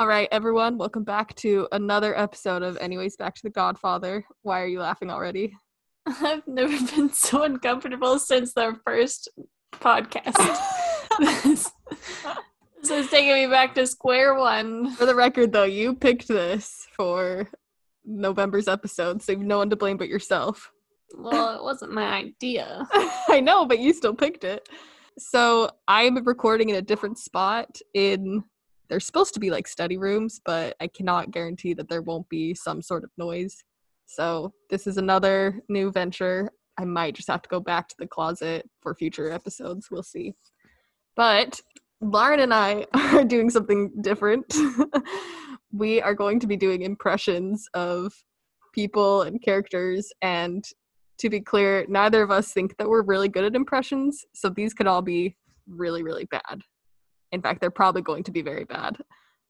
All right, everyone, welcome back to another episode of Anyways Back to the Godfather. Why are you laughing already? I've never been so uncomfortable since our first podcast. this, this is taking me back to square one. For the record, though, you picked this for November's episode, so you've no one to blame but yourself. Well, it wasn't my idea. I know, but you still picked it. So I'm recording in a different spot in there's supposed to be like study rooms, but I cannot guarantee that there won't be some sort of noise. So this is another new venture. I might just have to go back to the closet for future episodes. We'll see. But Lauren and I are doing something different. we are going to be doing impressions of people and characters. And to be clear, neither of us think that we're really good at impressions. So these could all be really, really bad. In fact, they're probably going to be very bad.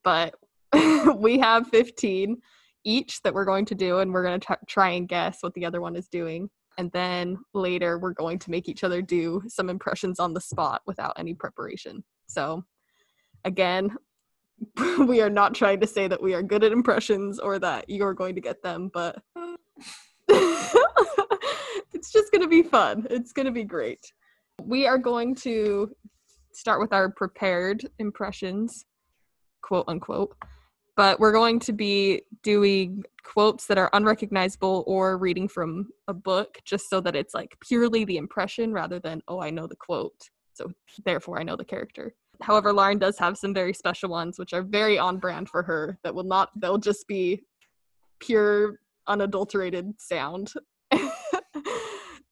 But we have 15 each that we're going to do, and we're going to try and guess what the other one is doing. And then later, we're going to make each other do some impressions on the spot without any preparation. So, again, we are not trying to say that we are good at impressions or that you're going to get them, but it's just going to be fun. It's going to be great. We are going to start with our prepared impressions, quote unquote. But we're going to be doing quotes that are unrecognizable or reading from a book just so that it's like purely the impression rather than, oh, I know the quote. So therefore, I know the character. However, Lauren does have some very special ones, which are very on brand for her, that will not, they'll just be pure, unadulterated sound.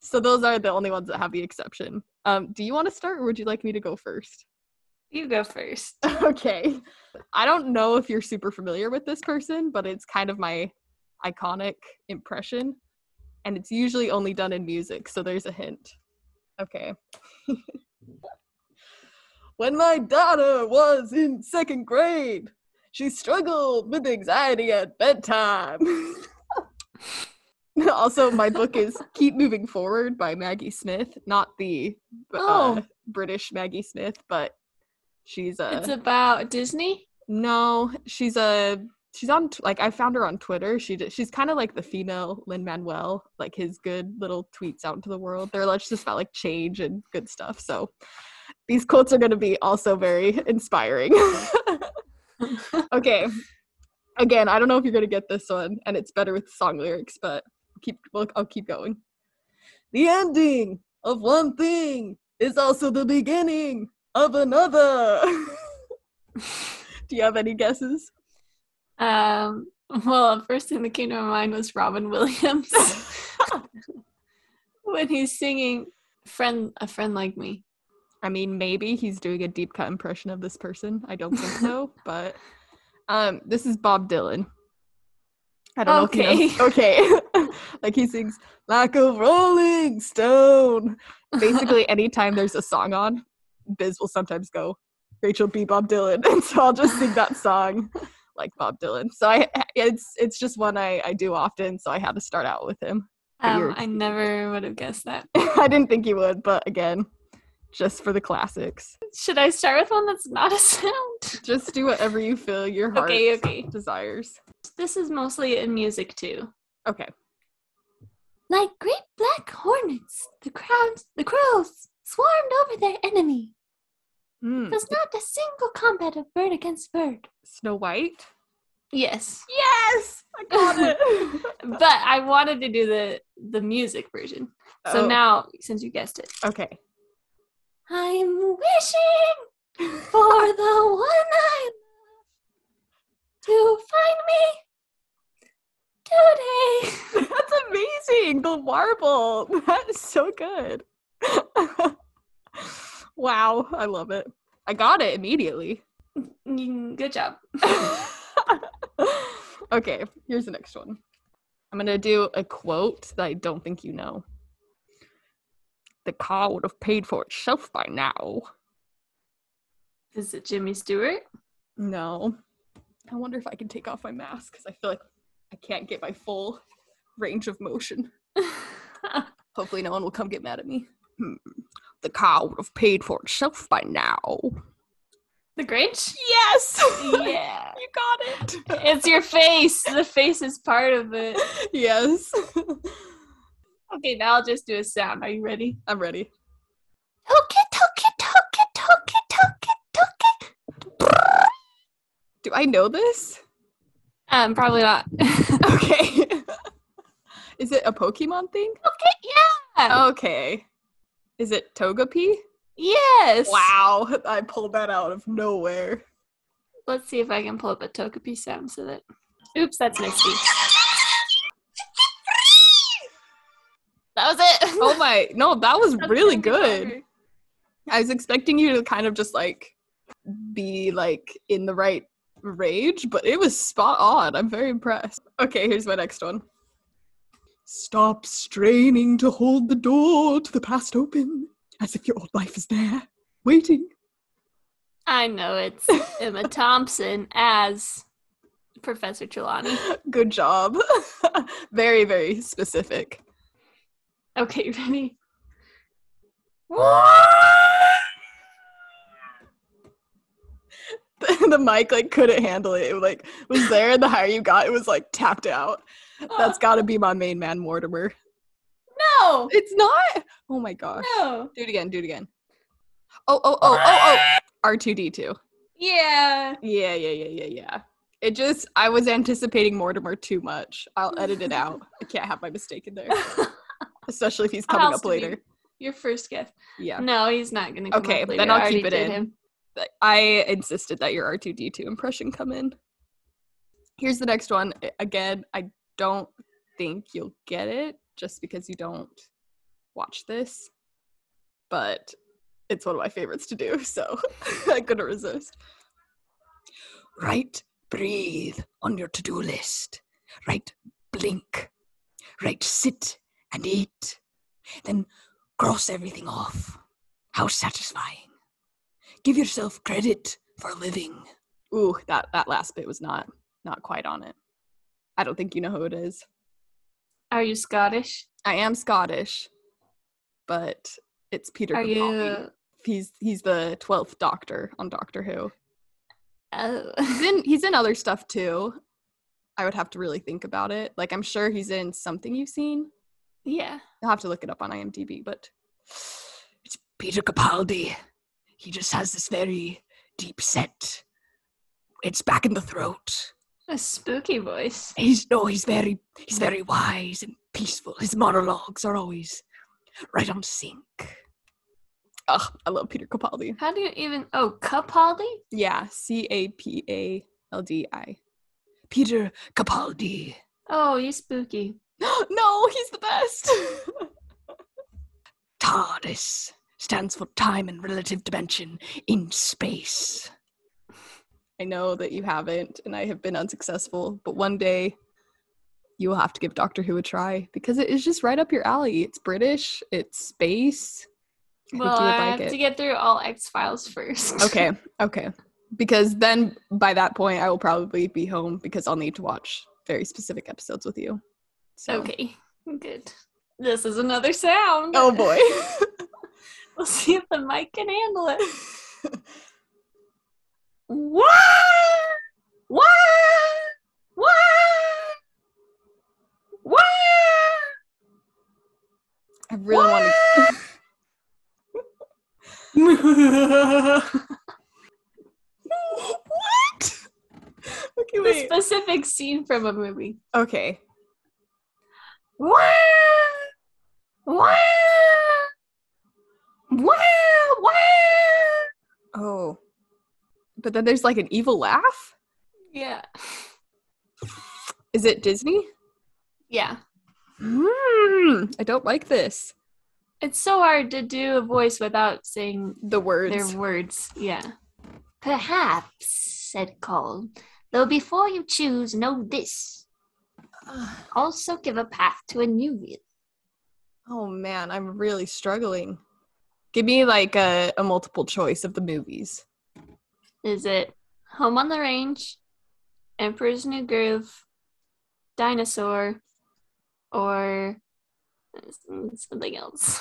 So those are the only ones that have the exception. Um, do you want to start or would you like me to go first? You go first. okay. I don't know if you're super familiar with this person, but it's kind of my iconic impression. And it's usually only done in music, so there's a hint. Okay. when my daughter was in second grade, she struggled with anxiety at bedtime. also, my book is Keep Moving Forward by Maggie Smith, not the uh, Oh. British Maggie Smith, but she's a. It's about Disney. no, she's a. She's on like I found her on Twitter. She she's kind of like the female Lin Manuel, like his good little tweets out into the world. They're like just about like change and good stuff. So these quotes are going to be also very inspiring. okay, again, I don't know if you're going to get this one, and it's better with song lyrics, but keep well, I'll keep going. The ending of one thing is also the beginning of another. Do you have any guesses? Um, well, first thing that came to my mind was Robin Williams when he's singing "Friend, a Friend Like Me." I mean, maybe he's doing a deep cut impression of this person. I don't think so, but um, this is Bob Dylan. I don't know. You know- okay. Like he sings like a Rolling Stone. Basically, anytime there's a song on, Biz will sometimes go, Rachel B. Bob Dylan, and so I'll just sing that song like Bob Dylan. So I, it's it's just one I I do often. So I had to start out with him. Um, I never would have guessed that. I didn't think you would, but again, just for the classics. Should I start with one that's not a sound? Just do whatever you feel your heart Okay, okay. desires. This is mostly in music too. Okay. Like great black hornets, the crowds, the crows swarmed over their enemy. Hmm. Was not a single combat of bird against bird. Snow White. Yes, Yes, I got it. but I wanted to do the the music version. So Oh, now, since you guessed it, okay. I'm wishing for the one I love to find me today. That's amazing. The warble. That is so good. wow, I love it. I got it immediately. Mm, Good job. okay, here's the next one. I'm gonna do a quote that I don't think you know. The car would have paid for itself by now. Is it Jimmy Stewart? No. I wonder if I can take off my mask because I feel like I can't get my full range of motion. Hopefully, no one will come get mad at me. Hmm. The car would have paid for itself by now. The Grinch? Yes. Yeah. you got it. it's your face. The face is part of it. yes. Okay, now I'll just do a sound. Are you ready? I'm ready. Toki, toki, toki, toki, toki, toki. Do I know this? Um, probably not. Okay. Is it a Pokemon thing? okay, yeah. Okay. Is it Togepi? Yes. Wow, I pulled that out of nowhere. Let's see if I can pull up a Togepi sound so that. Oops, that's Misty. That was it. Oh my, no, that was That's really good. I was expecting you to kind of just like be like in the right rage, but it was spot on. I'm very impressed. Okay, here's my next one. Stop straining to hold the door to the past open, as if your old life is there, waiting. I know it's Emma Thompson as Professor Trelawney. Good job. very, very specific. Okay, ready? the mic like couldn't handle it. It like was there, and the higher you got, it was like tapped out. That's got to be my main man, Mortimer. no, It's not. Oh my gosh. no. Do it again. Do it again. Oh oh oh oh oh. R two D two. Yeah. Yeah yeah yeah yeah yeah. It just I was anticipating Mortimer too much. I'll edit it out. I can't have my mistake in there, especially if he's coming up later. Your first gift. Yeah. No, he's not gonna. Come Okay, up later. then I'll keep it in. Him. I insisted that your R two D two impression come in. Here's the next one. Again, I don't think you'll get it just because you don't watch this, but it's one of my favorites to do, so I couldn't resist. Right, breathe on your to do list. Right, blink. Right, sit and eat. Then cross everything off. How satisfying. Give yourself credit for living. Ooh, that, that last bit was not not quite on it. I don't think you know who it is. Are you Scottish? I am Scottish, but it's Peter Are Capaldi. you? He's he's the twelfth Doctor on Doctor Who. Oh. He's in he's in other stuff too. I would have to really think about it. Like I'm sure he's in something you've seen. yeah. You'll have to look it up on IMDb, but it's Peter Capaldi. He just has this very deep set. It's back in the throat. A spooky voice. He's no, he's very he's very wise and peaceful. His monologues are always right on sync. Ugh, I love Peter Capaldi. How do you even? Oh, Capaldi. Yeah, C A P A L D I. Peter Capaldi. Oh, he's spooky. no, he's the best. TARDIS stands for time and relative dimension in space. I know that you haven't, and I have been unsuccessful, but one day you will have to give Doctor Who a try because it is just right up your alley. It's British, it's space. I well, think you would I like have it. to get through all X Files first. Okay, okay. Because then by that point, I will probably be home because I'll need to watch very specific episodes with you. So. Okay. Good. This is another sound. Oh boy. We'll see if the mic can handle it. what? What? What? What? I really want to. what? Okay, the specific scene from a movie. Okay. Wah! Wah! Wah! Wah! Oh. But then there's like an evil laugh? Yeah. Is it Disney? Yeah. Hmm. I don't like this. It's so hard to do a voice without saying The words. their words. Yeah. Perhaps, said Coll. Though before you choose, know this. Also give a path to a new wheel. Oh man, I'm really struggling. Give me like a, a multiple choice of the movies. Is it Home on the Range, Emperor's New Groove, Dinosaur, or something else?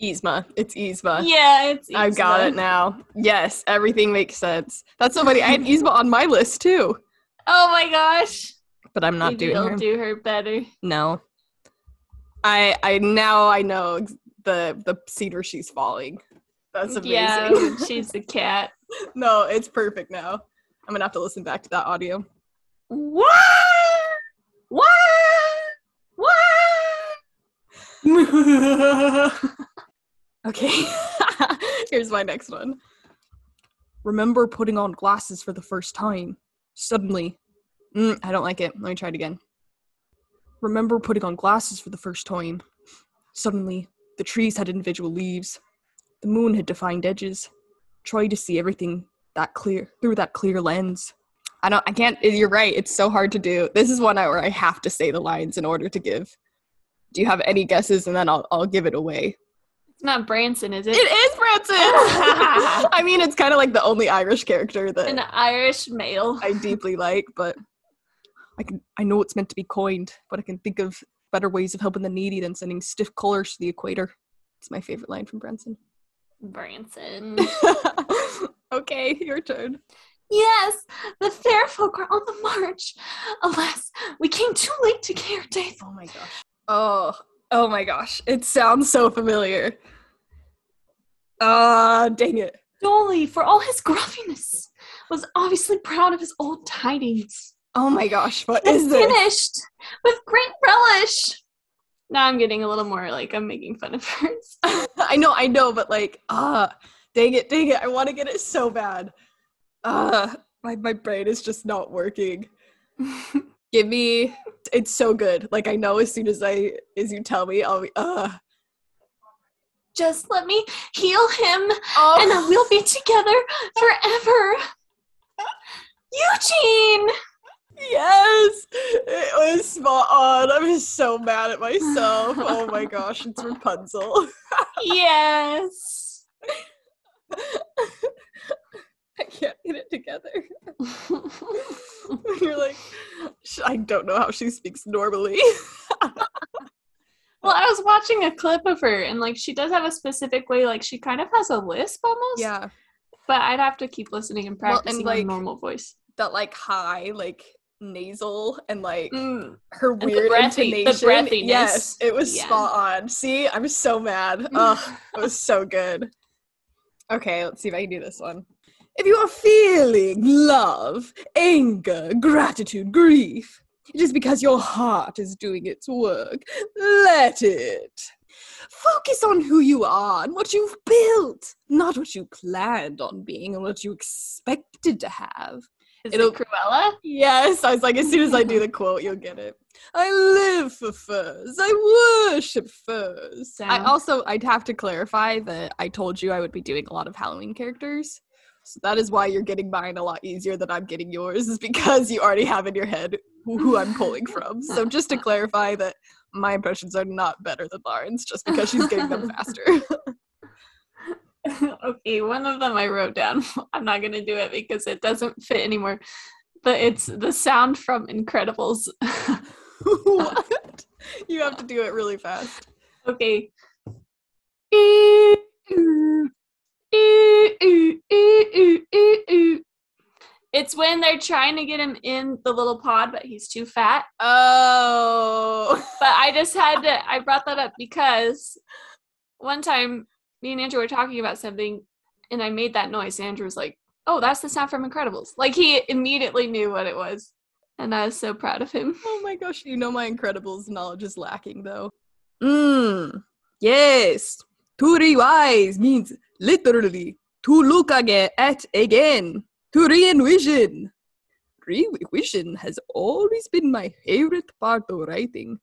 Yzma. It's Yzma. Yeah, it's. I've got it now. Yes, everything makes sense. That's so funny. I had Yzma on my list too, Oh my gosh. but I'm not Maybe doing you'll her. do her better. No. I I now I know the the scene where she's falling. That's amazing. Yeah, she's the cat. no, it's perfect now. I'm gonna have to listen back to that audio. What? What? What? Okay. Here's my next one. Remember putting on glasses for the first time. Suddenly. Mm, I don't like it. Let me try it again. Remember putting on glasses for the first time. Suddenly, the trees had individual leaves. The moon had defined edges. Try to see everything that clear through that clear lens. I don't I can't you're right, it's so hard to do. This is one where I have to say the lines in order to give. Do you have any guesses and then I'll I'll give it away. It's not Branson, is it? It is Branson. I mean, it's kind of like the only Irish character that An Irish male. I deeply like, but I can I know it's meant to be coined, but I can think of better ways of helping the needy than sending stiff colors to the equator. It's my favorite line from Branson. Branson. okay, your turn. yes, the fair folk are on the march. Alas, we came too late to care, Dave. Oh my gosh. Oh, oh my gosh. It sounds so familiar. Ah, dang it. Doli, for all his gruffiness, was obviously proud of his old tidings. Oh my gosh, what is this? finished with great relish. Now I'm getting a little more like I'm making fun of hers. I know, I know, but like, ah, dang it, dang it. I want to get it so bad. Ah, my, my brain is just not working. Give me, it's so good. Like, I know as soon as I, as you tell me, I'll be, uh, Just let me heal him oh, and then we'll be together forever. Eugene! Yes, it was spot on. I'm just so mad at myself. Oh my gosh, it's Rapunzel. Yes. I can't get it together. You're like, I don't know how she speaks normally. Well, I was watching a clip of her and like she does have a specific way, like she kind of has a lisp almost. yeah, But I'd have to keep listening and Well, and, practicing like- a normal voice. that like high, like nasal, and like Mm. her weird breathy- the intonation. breathiness. Yes, it was Yeah. spot on. See, I'm so mad. Ugh, it was so good. Okay, let's see if I can do this one. If you are feeling love, anger, gratitude, grief, it is because your heart is doing its work. Let it. Focus on who you are and what you've built, not what you planned on being and what you expected to have. Is It'll- it Cruella? Yes, I was like, as soon as I do the quote, you'll get it. I live for furs. I worship furs. I also, I'd have to clarify that I told you I would be doing a lot of Halloween characters. So that is why you're getting mine a lot easier than I'm getting yours, is because you already have in your head who who I'm pulling from. So just to clarify that my impressions are not better than Lauren's just because she's getting them faster. okay, one of them I wrote down. I'm not gonna do it because it doesn't fit anymore. But it's the sound from Incredibles. what? You have to do it really fast. okay. It's when they're trying to get him in the little pod, but he's too fat. Oh. But I just had to, I brought that up because one time me and Andrew were talking about something and I made that noise. And Andrew was like, oh, that's the sound from Incredibles. Like he immediately knew what it was. And I was so proud of him. Oh my gosh, you know my Incredibles knowledge is lacking though. Mmm. Yes. To revise means literally to look again at again. To re-envision. Re-vision has always been my favorite part of writing.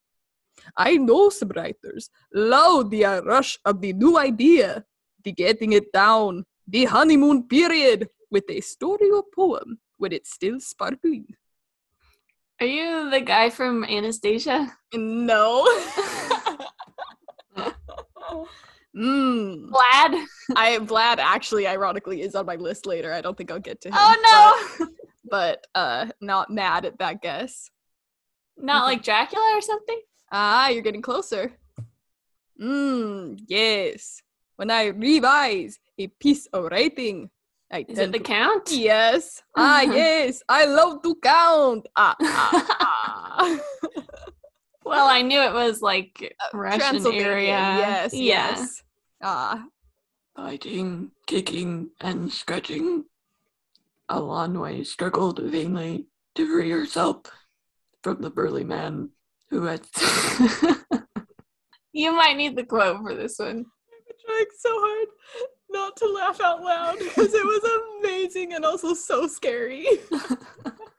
I know some writers love the uh, rush of the new idea, the getting it down, the honeymoon period with a story or poem when it's still sparkling. Are you the guy from Anastasia? No. Mmm. Vlad? I Vlad actually ironically is on my list later. I don't think I'll get to him. Oh no! But, but uh not mad at that guess. Not like Dracula or something? Ah, you're getting closer. Mmm, yes. When I revise a piece of writing, I Is it tend the to- count? Yes. Ah, yes. I love to count. Ah, ah, ah. Well, I knew it was like Russian Transylvania. area. Yes. yeah. Yes. Ah. Biting, kicking, and scratching. Eilonwy struggled vainly to free herself from the burly man who had. you might need the quote for this one. I've been trying so hard not to laugh out loud because it was amazing and also so scary.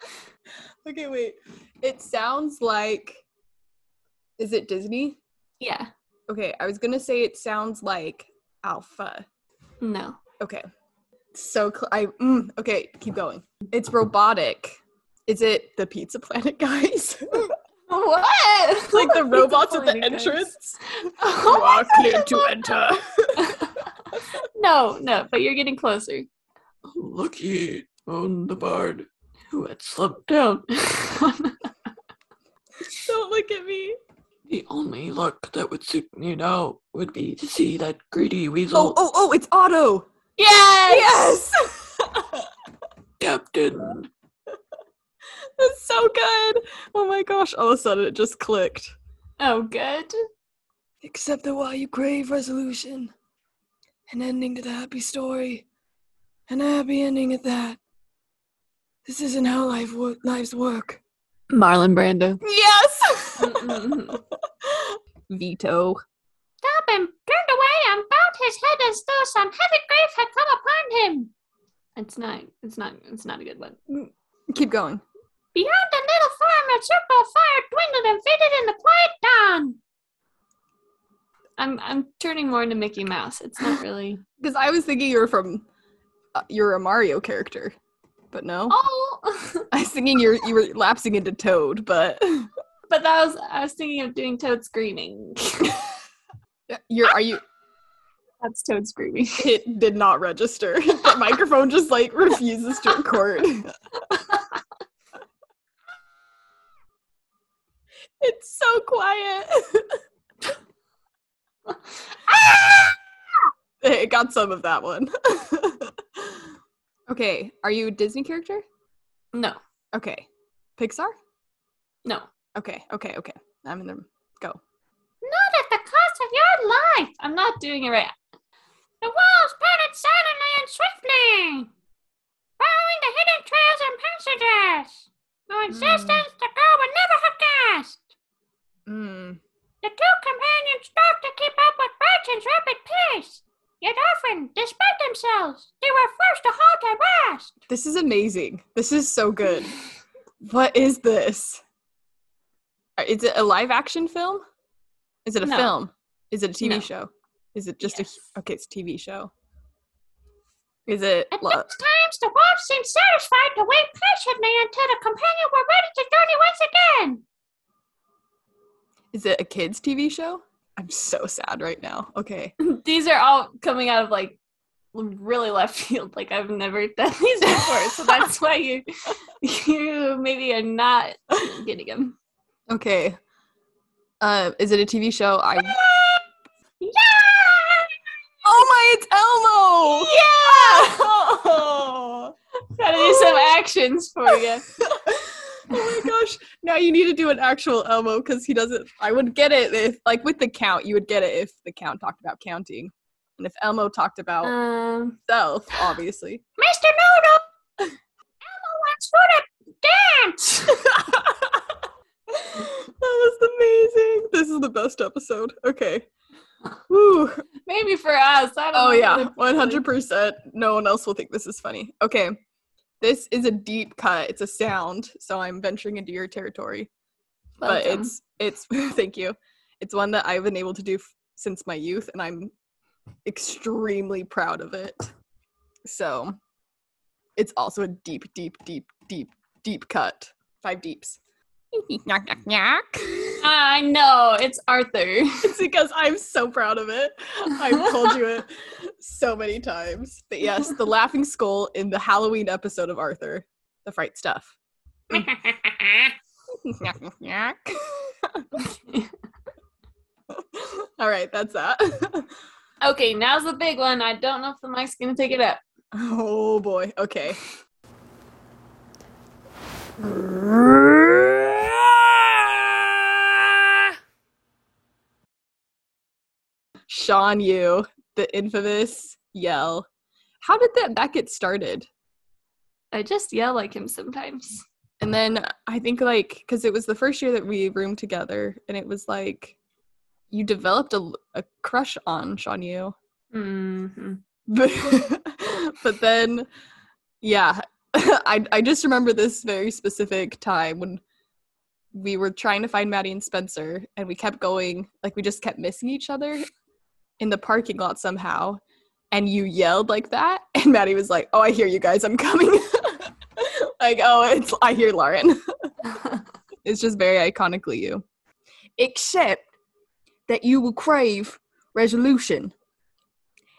okay, wait. It sounds like. Is it Disney? Yeah. Okay, I was gonna say it sounds like Alpha. No. Okay. So cl- I mm, okay, keep going. It's robotic. Is it the Pizza Planet guys? What? like the robots at the Planet entrance? Oh you are God, clear to enter. no, no, but you're getting closer. Lucky on the bard who had slumped down. Don't look at me. The only luck that would suit me now would be to see that greedy Oh, weasel oh, oh, it's Auto. yes! Yes! captain. That's so good. Oh my gosh, all of a sudden it just clicked. Oh, good. Accept that while you crave resolution, an ending to the happy story, and a happy ending at that. This isn't how life wo- lives work. Marlon Brando. Yes! Vito. Stop him! Turned away and bowed his head as though some heavy grief had come upon him. It's not. It's not. It's not a good one. Mm, keep going. Beyond the little farm, a circle of fire dwindled and faded in the quiet dawn. I'm I'm turning more into Mickey Mouse. It's not really. Because I was thinking you were from, uh, you're a Mario character, but no. oh, I was thinking you're you were lapsing into Toad, but but that was I was thinking of doing Toad screaming. you're are you? That's Toad screaming. It did not register. the microphone just like refuses to record. It's so quiet. it got some of that one. okay, are you a Disney character? No, Okay. Pixar? no. Okay, okay, okay. I'm in the go. Not at the cost of your life. I'm not doing it right. The walls parted silently and swiftly, following the hidden trails and passages. No hmm. existence the girl would never have guessed. Mm. The two companions strove to keep up with Barton's rapid pace. Yet often, despite themselves, they were forced to halt and rest. This is amazing. This is so good. what is this? Is it a live action film? Is it a No. film? Is it a TV No. show? Is it just Yes. a okay? It's a TV show. Is it? At lo- times, the wolf seemed satisfied to wait patiently until the companion were ready to journey once again. Is it a kids TV show? I'm so sad right now. Okay. these are all coming out of like really left field. Like I've never done these before, so that's why you you maybe are not getting them. Okay. Uh, is it a TV show? I. Yeah! Oh my! It's Elmo. Yeah! Oh. Gotta do some actions for you. Oh my gosh! Now you need to do an actual Elmo because he doesn't. I would get it if, like, with the count, you would get it if the count talked about counting, and if Elmo talked about Um, self, obviously. Mr. Noodle, Elmo wants you to dance. that was amazing. This is the best episode. Okay. Woo. Maybe for us. I don't Oh know yeah, if one it's hundred percent. No one else will think this is funny. Okay, this is a deep cut. It's a sound, so I'm venturing into your territory. But it's it's thank you. It's one that I've been able to do f- since my youth, and I'm extremely proud of it. So, it's also a deep, deep, deep, deep, deep cut. Five deeps. Knock, knock, knock. I know it's Arthur. It's because I'm so proud of it. I've told you it so many times. But yes, the laughing skull in the Halloween episode of Arthur, the fright stuff. All right, that's that. Okay, now's the big one. I don't know if the mic's gonna take it up. Oh boy. Okay. Sean Yu, the infamous yell. How did that that get started? I just yell like him sometimes. And then I think like because it was the first year that we roomed together, and it was like you developed a, a crush on Sean Yu. Mm-hmm. but, but then yeah I, I just remember this very specific time when we were trying to find maddie and spencer and we kept going like we just kept missing each other in the parking lot somehow and you yelled like that and maddie was like oh i hear you guys i'm coming like oh it's i hear lauren it's just very iconically you except that you will crave resolution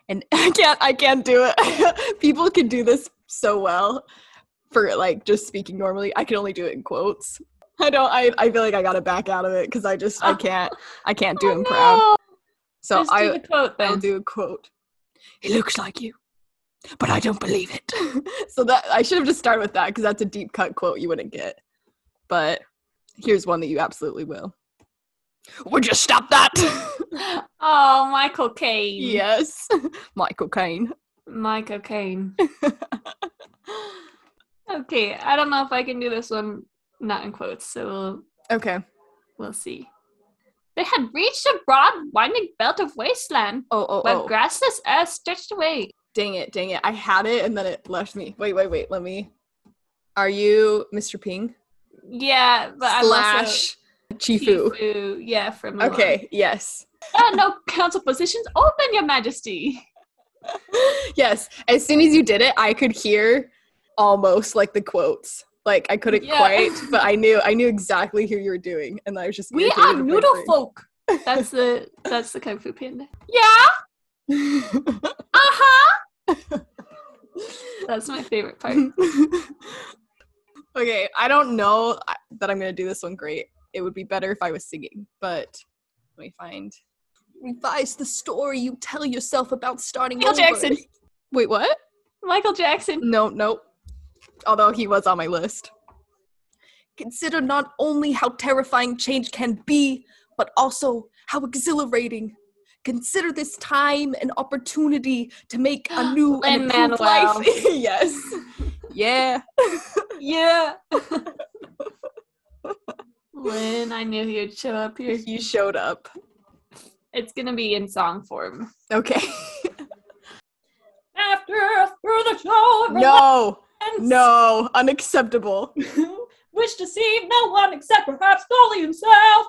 and I can't I can't do it. People can do this so well for like just speaking normally. I can only do it in quotes. I don't I, I feel like I gotta back out of it because I just I can't I can't do Oh, him proud. So Just do I the quote then. I'll do a quote. He looks like you, but I don't believe it. so that I should have just started with that because that's a deep cut quote you wouldn't get. But here's one that you absolutely will. Would you stop that? oh, Michael Caine. yes. Michael Caine. Michael Caine. Okay, I don't know if I can do this one not in quotes, so we'll okay. we'll see. They had reached a broad, winding belt of wasteland Oh, oh, where oh. grassless earth stretched away. Dang it, dang it. I had it and then it left me. Wait, wait, wait. Let me. Are you Mr. Ping? Yeah, but I'm also Shifu. Shifu. Yeah, from Mulan. Okay, yes. No council positions open, Your Majesty. yes. As soon as you did it, I could hear almost like the quotes. Like I couldn't Yeah. quite, but I knew I knew exactly who you were doing, and I was just We are noodle folk. That's the that's the kung fu panda. Yeah. Uh huh. That's my favorite part. okay, I don't know that I'm gonna do this one great. It would be better if I was singing, but let me find. Revise the story you tell yourself about starting Michael over. Jackson. Wait, what? Michael Jackson. No, no. Although he was on my list. Consider not only how terrifying change can be, but also how exhilarating. Consider this time an opportunity to make a new and improved life. yes. Yeah. Yeah. Lynn, I knew would show up here. You showed up. It's gonna be in song form. Okay. After through the show, no. No. Unacceptable. Wish to see no one except perhaps Doli himself.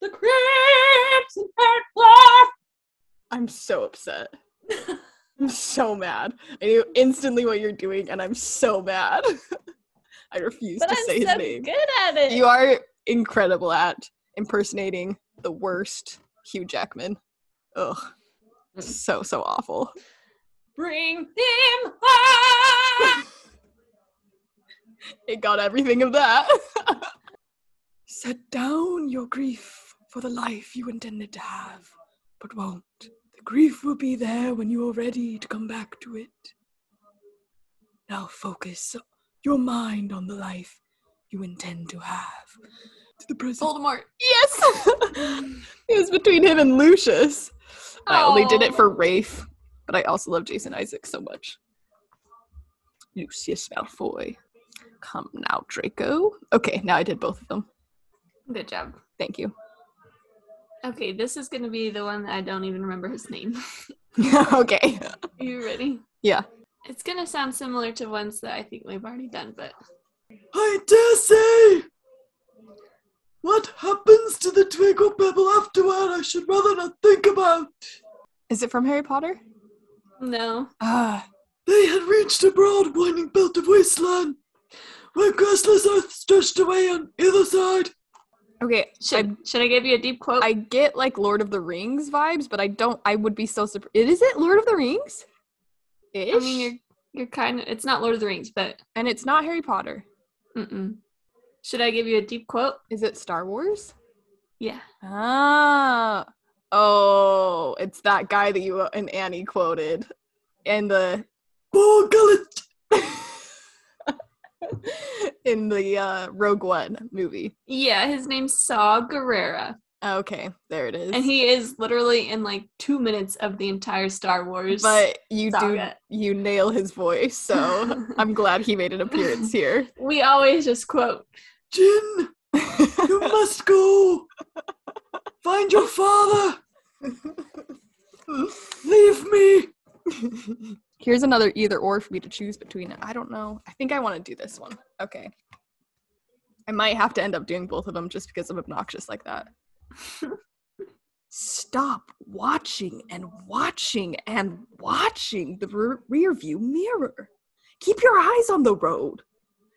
The and Clark. I'm so upset. I'm so mad. I knew instantly what you're doing, and I'm so mad. I refuse But to I'm say his so name. good at it. You are incredible at impersonating the worst Hugh Jackman. Ugh. Mm. So, so awful. Bring him high. It got everything of that. Set down your grief for the life you intended to have, but won't. The grief will be there when you are ready to come back to it. Now focus your mind on the life you intend to have. To the present. Voldemort. Yes! it was between him and Lucius. I only did it for Rafe, but I also love Jason Isaac so much. Lucius Malfoy. Come now, Draco. Okay, now I did both of them. Good job. Thank you. Okay, this is gonna be the one that I don't even remember his name. okay. Are you ready? Yeah. It's gonna sound similar to ones that I think we've already done, but I dare say! What happens to the Twinkle Pebble afterward I should rather not think about. Is it from Harry Potter? no. Ah. They had reached a broad winding belt of wasteland, where grassless earth stretched away on either side. Okay. Should should I give you a deep quote? I, I get like Lord of the Rings vibes, but I don't. I would be so surprised. Is it Lord of the Rings? Ish? I mean, you're you're kind of. It's not Lord of the Rings, but and it's not Harry Potter. mm-mm. should I give you a deep quote? Is it Star Wars? Yeah. Ah. Oh, it's that guy that you and Annie quoted. And the Oh, Gullet! in the uh, Rogue One movie. Yeah, his name's Saw Gerrera. Okay, there it is. And he is literally in like two minutes of the entire Star Wars. but you do you nail his voice, so I'm glad he made an appearance here. we always just quote. Jyn, you must go! Find your father! Leave me! Here's another either or for me to choose between. I don't know. I think I want to do this one. Okay. I might have to end up doing both of them just because I'm obnoxious like that. Stop watching and watching and watching the re- rear view mirror. Keep your eyes on the road.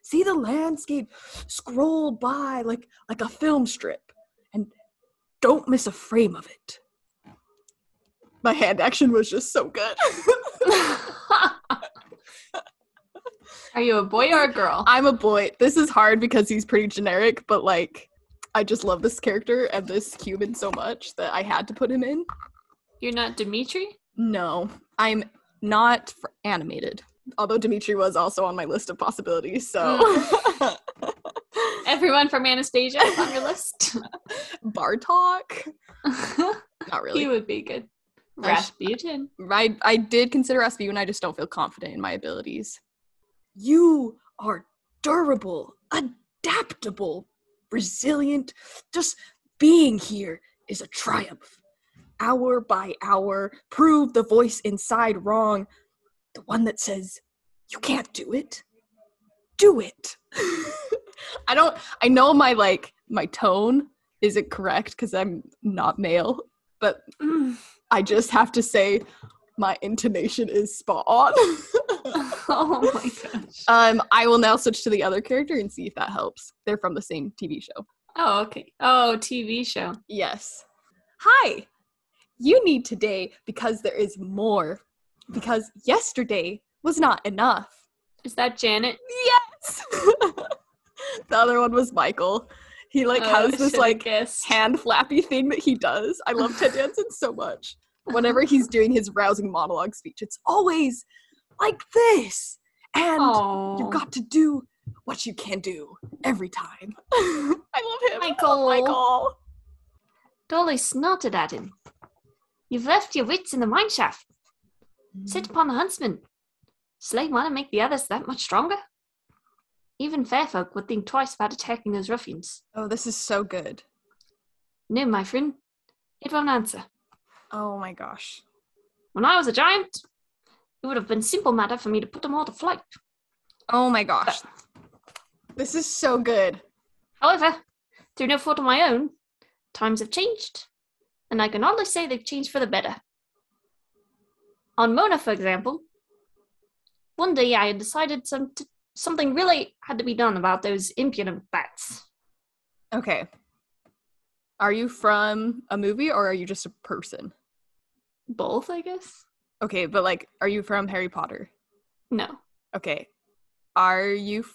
See the landscape scroll by like like a film strip and don't miss a frame of it. My hand action was just so good. Are you a boy or a girl? I'm a boy. This is hard because he's pretty generic, but like I just love this character and this human so much that I had to put him in. You're not Dimitri? No, I'm not animated. Although Dimitri was also on my list of possibilities, so hmm. Everyone from Anastasia on your list. Bartok. Not really. he would be good. Rasputin. I I did consider Rasputin. I just don't feel confident in my abilities. You are durable, adaptable, resilient. Just being here is a triumph. Hour by hour, prove the voice inside wrong. The one that says, you can't do it. Do it. I don't, I know my like, my tone isn't correct because I'm not male, but Mm. I just have to say my intonation is spot on. oh my gosh. um, I will now switch to the other character and see if that helps. They're from the same TV show. Oh, okay. Oh, TV show. Yes. Hi. You need today because there is more. Because yesterday was not enough. Is that Janet? Yes. the other one was Michael. He like Oh, has this like guessed. hand flappy thing that he does. I love Ted Danson so much. Whenever he's doing his rousing monologue speech, it's always like this. And Oh, you've got to do what you can do every time. I love him. Michael. Oh, Michael. Doli snorted at him. You've left your wits in the mine shaft. Sit upon the huntsman. Slay one and make the others that much stronger? Even fair folk would think twice about attacking those ruffians. Oh, this is so good. No, my friend, it won't answer. Oh my gosh. When I was a giant, it would have been simple matter for me to put them all to flight. Oh my gosh. This is so good. However, through no fault of my own, times have changed, and I can only say they've changed for the better. On Mona, for example, one day I had decided some t- something really had to be done about those impudent bats. Okay. Are you from a movie or are you just a person? Both, I guess. Okay, but like, are you from Harry Potter? No. Okay. Are you f-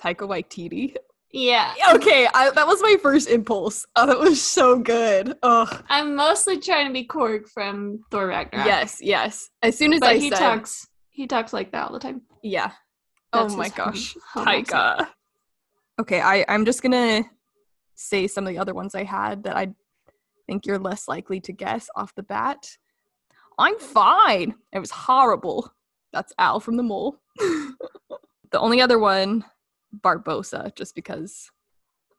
Taika Waititi? Yeah. Okay, I, that was my first impulse. Oh, that was so good. Oh, I'm mostly trying to be Korg from Thor Ragnarok. yes, yes. As soon as But I he said, talks he talks like that all the time. yeah. That's oh my gosh. Taika. Okay, I I'm just gonna say some of the other ones I had that I think you're less likely to guess off the bat. I'm fine. It was horrible. That's Al from the Mole. the only other one, Barbossa, just because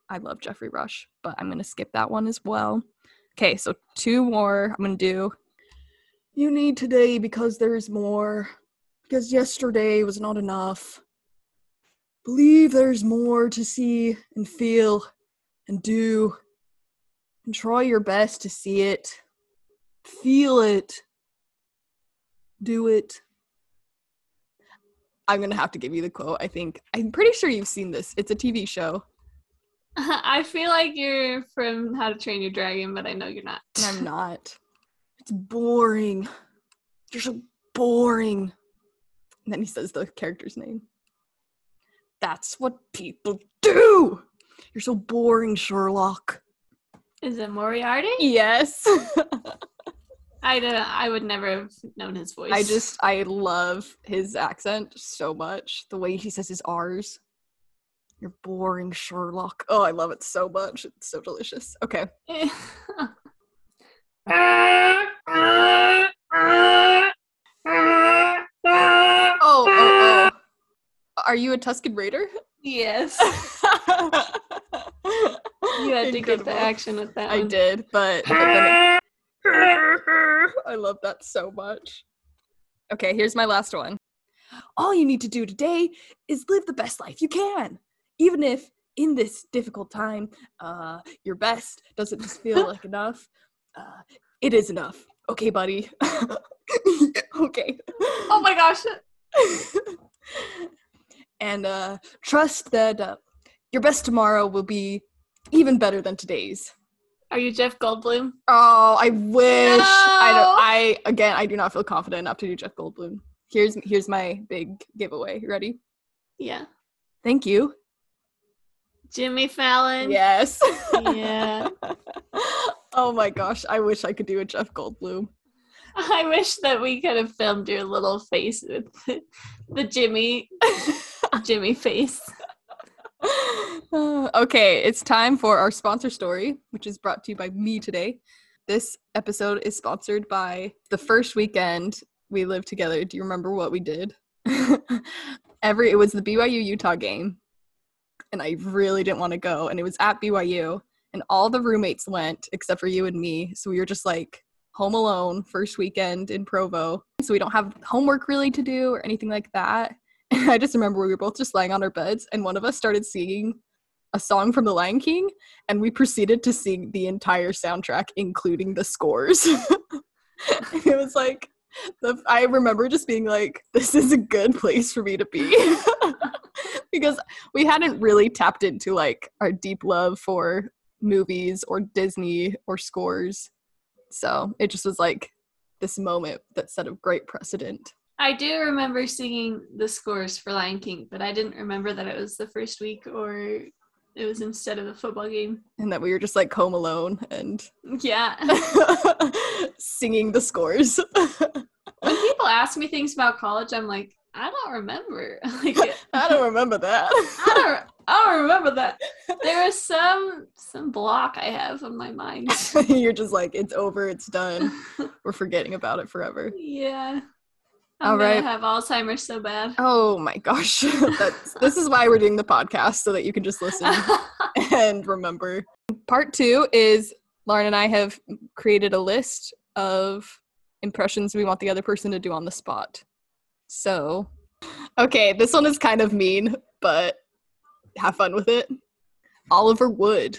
I love Geoffrey Rush, but I'm gonna skip that one as well. Okay, so two more I'm gonna do. You need today because there's more. Because yesterday was not enough. Believe there's more to see and feel and do. And try your best to see it. Feel it. Do it. I'm gonna have to give you the quote. I think I'm pretty sure you've seen this. It's a TV show. I feel like you're from How to Train Your Dragon, but I know you're not. I'm not. It's boring. You're so boring. And then he says the character's name. That's what people do. You're so boring, Sherlock. Is it Moriarty? Yes. I don't. I would never have known his voice. I just I love his accent so much. The way he says his R's. You're boring, Sherlock. Oh, I love it so much. It's so delicious. Okay. Oh, oh, oh. Are you a Tusken Raider? yes. You had to get the action with that. I one. did, but, but then it- I love that so much. Okay, here's my last one. All you need to do today is live the best life you can, even if in this difficult time, uh, your best doesn't just feel like enough. Uh, it is enough. Okay, buddy. okay. Oh my gosh. and uh, trust that uh, your best tomorrow will be even better than today's. Are you Jeff Goldblum? Oh, I wish. I don't. I again, I do not feel confident enough to do Jeff Goldblum. Here's here's my big giveaway. You ready? Yeah. Thank you. Jimmy Fallon. Yes. Yeah. oh my gosh, I wish I could do a Jeff Goldblum. I wish that we could have filmed your little face with the Jimmy Jimmy face. Okay, it's time for our sponsor story, which is brought to you by me today. This episode is sponsored by the first weekend we lived together. Do you remember what we did? Every it was the BYU Utah game, and I really didn't want to go, and it was at BYU, and all the roommates went except for you and me. So we were just like home alone first weekend in Provo. So we don't have homework really to do or anything like that. And I just remember we were both just lying on our beds, and one of us started singing a song from The Lion King, and we proceeded to sing the entire soundtrack, including the scores. it was like, the, I remember just being like, this is a good place for me to be. because we hadn't really tapped into like our deep love for movies or Disney or scores. So it just was like this moment that set a great precedent. I do remember singing the scores for Lion King, but I didn't remember that it was the first week or it was instead of the football game. And that we were just like home alone and Yeah. singing the scores. when people ask me things about college, I'm like, I don't remember. like, I don't remember that. I don't. I don't remember that. There was some some block I have on my mind. You're just like, it's over, it's done. We're forgetting about it forever. yeah. I'm All gonna have Alzheimer's so bad. Oh my gosh. That's, this is why we're doing the podcast so that you can just listen and remember. Part two is Lauren and I have created a list of impressions we want the other person to do on the spot. So, okay, this one is kind of mean, but have fun with it. Oliver Wood.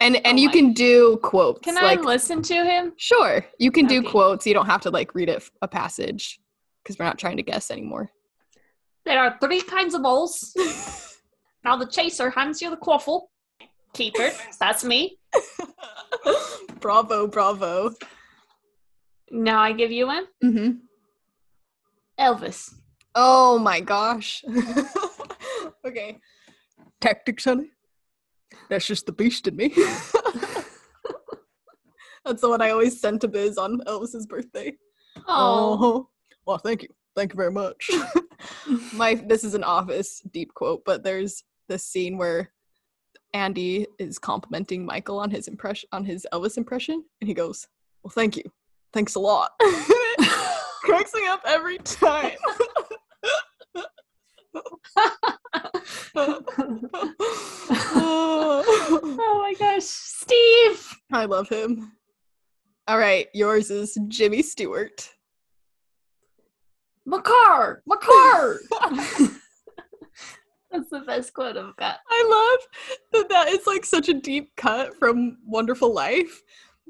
And and Oh you can do quotes. Can like I listen to him? sure, you can do quotes. You don't have to like read it a passage because we're not trying to guess anymore. There are three kinds of moles. now the chaser hands you the quaffle. Keeper, that's me. bravo, bravo. Now I give you one. hmm Elvis. Oh my gosh. okay. Tactics, honey. That's just the beast in me. That's the one I always sent to Biz on Elvis's birthday. Oh, well, thank you. Thank you very much. my this is an office deep quote, but there's this scene where Andy is complimenting Michael on his impression on his Elvis impression, and he goes, "Well, thank you, thanks a lot." Cracks me up every time. Gosh, Steve. I love him. All right, yours is Jimmy Stewart. McCarr! McCarr! That's the best quote I've got. I love that that is like such a deep cut from Wonderful Life,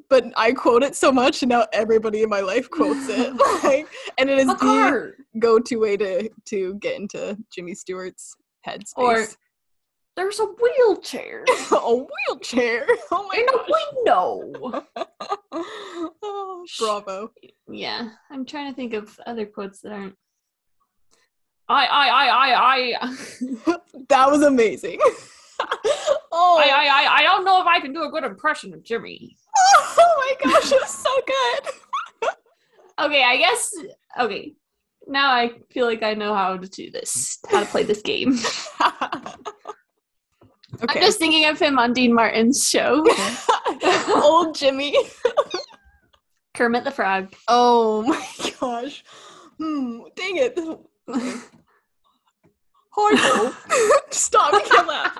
but I quote it so much, and now everybody in my life quotes it. like, and it is the go-to way to to get into Jimmy Stewart's headspace. Or- There's a wheelchair a wheelchair. Oh my in a window. oh, bravo. Yeah, I'm trying to think of other quotes that aren't. I, I, I, I, I. that was amazing. Oh, I, I, I, I don't know if I can do a good impression of Jimmy. oh my gosh, it was so good. Okay, I guess. Okay, now I feel like I know how to do this, how to play this game. Okay. I'm just thinking of him on Dean Martin's show, Old Jimmy. Kermit the Frog. Oh my gosh. Hmm, dang it. Hi, Stop, you can't laugh.